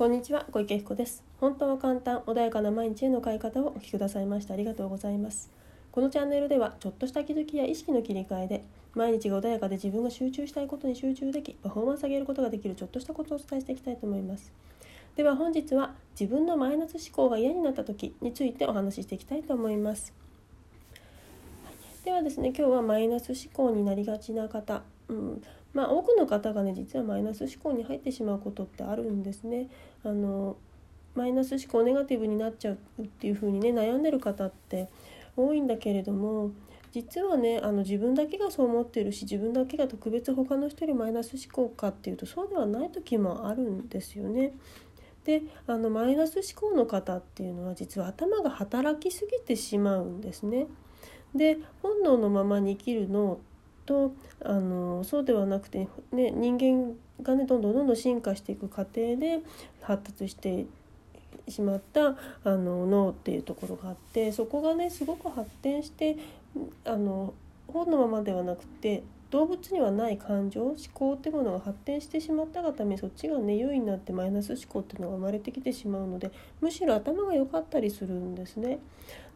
こんにちは小池彦です。本当は簡単穏やかな毎日への変え方をお聞きくださいましてありがとうございます。このチャンネルではちょっとした気づきや意識の切り替えで毎日が穏やかで自分が集中したいことに集中できパフォーマンス上げることができるちょっとしたことをお伝えしていきたいと思います。では本日は自分のマイナス思考が嫌になった時についてお話ししていきたいと思います。ではですね今日はマイナス思考になりがちな方、うん、まあ、多くの方がね実はマイナス思考に入ってしまうことってあるんですね。あのマイナス思考ネガティブになっちゃうっていう風にね悩んでる方って多いんだけれども実はねあの自分だけがそう思ってるし自分だけが特別他の人よりマイナス思考かっていうとそうではない時もあるんですよね。であのマイナス思考の方っていうのは実は頭が働きすぎてしまうんですね。で本能のままに生きるのとあのそうではなくて、ね、人間がねどんどんどんどん進化していく過程で発達してしまったあの脳っていうところがあってそこがねすごく発展してあの本のままではなくて動物にはない感情思考ってものが発展してしまったがためそっちがね優位になってマイナス思考っていうのが生まれてきてしまうのでむしろ頭が良かったりするんですね。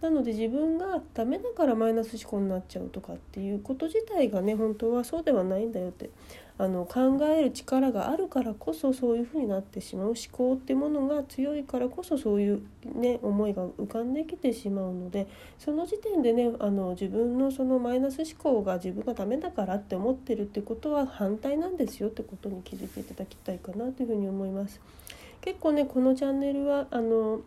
なので自分がダメだからマイナス思考になっちゃうとかっていうこと自体がね本当はそうではないんだよってあの考える力があるからこそそういうふうになってしまう思考ってものが強いからこそそういう、ね、思いが浮かんできてしまうのでその時点でねあの自分のそのマイナス思考が自分がダメだからって思ってるってことは反対なんですよってことに気づいていただきたいかなというふうに思います。結構ねこのチャンネルはあの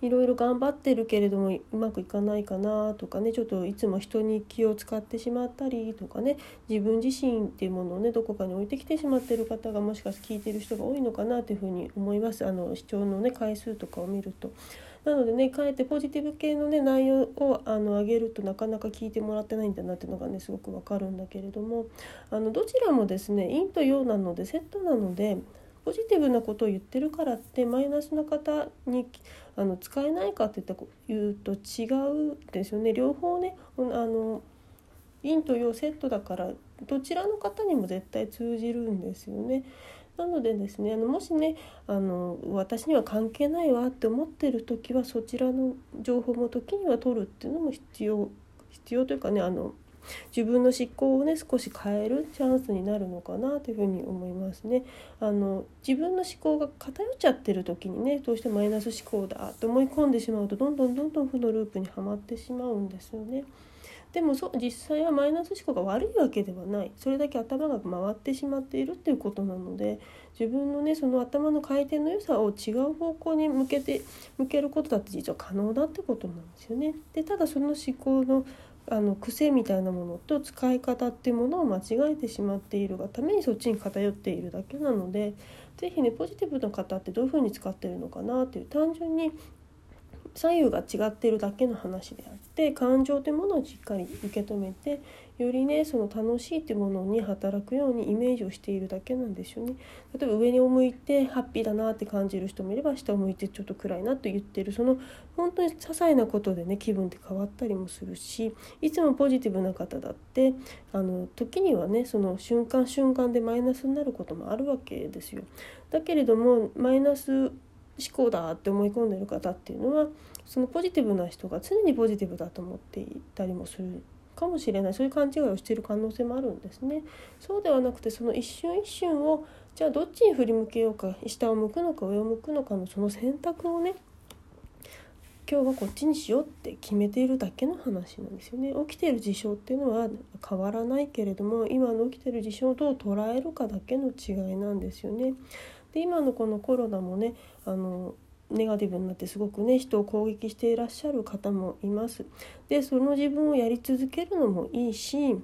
いろいろ頑張ってるけれどもうまくいかないかなとかねちょっといつも人に気を使ってしまったりとかね自分自身っていうものをねどこかに置いてきてしまってる方がもしかして聞いてる人が多いのかなというふうに思いますあの視聴のね回数とかを見ると。なのでねかえってポジティブ系のね内容をあの上げるとなかなか聞いてもらってないんだなっていうのがねすごくわかるんだけれどもあのどちらもですね陰と陽なのでセットなのでポジティブなことを言ってるからってマイナスな方にあの使えないかって言うと違うですよね両方ねあの陰と陽セットだからどちらの方にも絶対通じるんですよね。なのでですねあのもしねあの私には関係ないわって思ってる時はそちらの情報も時には取るっていうのも必要必要というかねあの自分の思考をね少し変えるチャンスになるのかなというふに思いますね。あの自分の思考が偏っちゃってる時にねどうしてマイナス思考だと思い込んでしまうとどんどんどんどん負のループにはまってしまうんですよね。でもそ実際はマイナス思考が悪いわけではないそれだけ頭が回ってしまっているっていうことなので自分のねその頭の回転の良さを違う方向に向けて向けることだって実は可能だってことなんですよね。でただその思考のあの癖みたいなものと使い方っていうものを間違えてしまっているがためにそっちに偏っているだけなので是非ねポジティブの方ってどういうふうに使ってるのかなっていう単純に左右が違ってるだけの話であって感情というものをしっかり受け止めてよりねその楽しいっていうものに働くようにイメージをしているだけなんですよね。例えば上に向いてハッピーだなって感じる人もいれば下を向いてちょっと暗いなと言ってるその本当に些細なことでね気分って変わったりもするしいつもポジティブな方だってあの時にはねその瞬間瞬間でマイナスになることもあるわけですよ。だけれどもマイナス思考だって思い込んでる方っていうのはそのポジティブな人が常にポジティブだと思っていたりもするかもしれないそういう勘違いをしている可能性もあるんですね。そうではなくてその一瞬一瞬をじゃあどっちに振り向けようか下を向くのか上を向くのかのその選択をね今日はこっちにしようって決めているだけの話なんですよね起きている事象っていうのは変わらないけれども今の起きている事象をどう捉えるかだけの違いなんですよね。で今のこのコロナもねあのネガティブになってすごくね人を攻撃していらっしゃる方もいます。でその自分をやり続けるのもいいし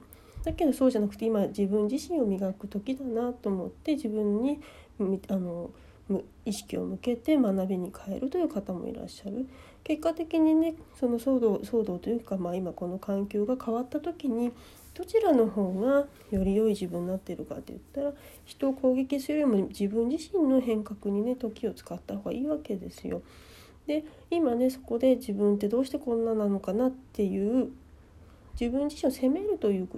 だけどそうじゃなくて今自分自身を磨く時だなと思って自分にあの意識を向けて学びに変えるという方もいらっしゃる結果的にねその騒動騒動というか、まあ、今この環境が変わった時にどちらの方がより良い自分になってるかって言ったら人を攻撃するよりも自分自身の変革にね時を使った方がいいわけですよ。で今ねそこで自分ってどうしてこんななのかなっていう自分自身を責めるという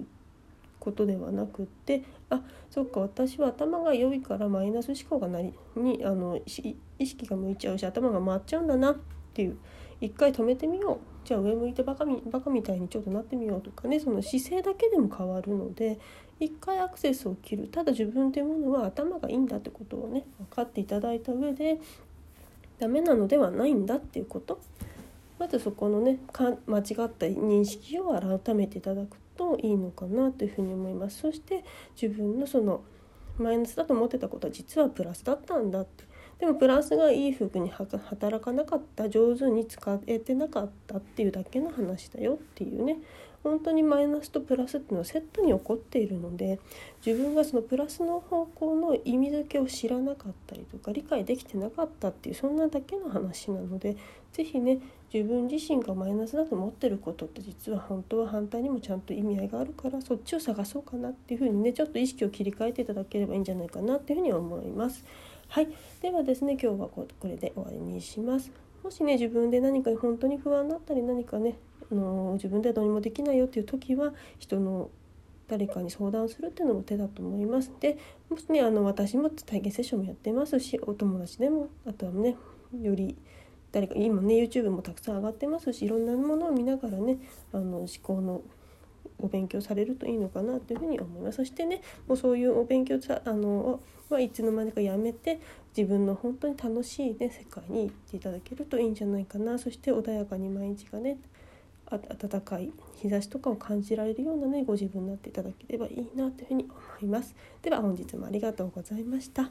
ことではなくってあそっか私は頭が良いからマイナス思考がなりにあの意識が向いちゃうし頭が回っちゃうんだなっていう。一回止めてみよう。じゃあ上向いてバカみバカみたいにちょっとなってみようとかね。その姿勢だけでも変わるので一回アクセスを切る。ただ自分というものは頭がいいんだってことをね分かっていただいた上でダメなのではないんだっていうこと。まずそこのね間違った認識を改めていただくといいのかなというふうに思います。そして自分のそのマイナスだと思ってたことは実はプラスだったんだって。でもプラスがいい風に働かなかった上手に使えてなかったっていうだけの話だよっていうね本当にマイナスとプラスっていうのはセットに起こっているので自分がそのプラスの方向の意味付けを知らなかったりとか理解できてなかったっていうそんなだけの話なので是非ね自分自身がマイナスだと思ってることって実は本当は反対にもちゃんと意味合いがあるからそっちを探そうかなっていうふうにねちょっと意識を切り替えていただければいいんじゃないかなっていうふうに思います。はい、ではですね今日はこれで終わりにします。もしね自分で何か本当に不安だったり何かねあの自分ではどうにもできないよっていう時は人の誰かに相談するっていうのも手だと思います。でもしねあの私も体験セッションもやってますしお友達でもあとはねより誰か今ね YouTube もたくさん上がってますしいろんなものを見ながらねあの思考のお勉強されるといいのかなというふうに思いますそしてねもうそういうお勉強さあのはいつの間にかやめて自分の本当に楽しい、ね、世界に行っていただけるといいんじゃないかなそして穏やかに毎日がね暖かい日差しとかを感じられるようなねご自分になっていただければいいなというふうに思います。では本日もありがとうございました。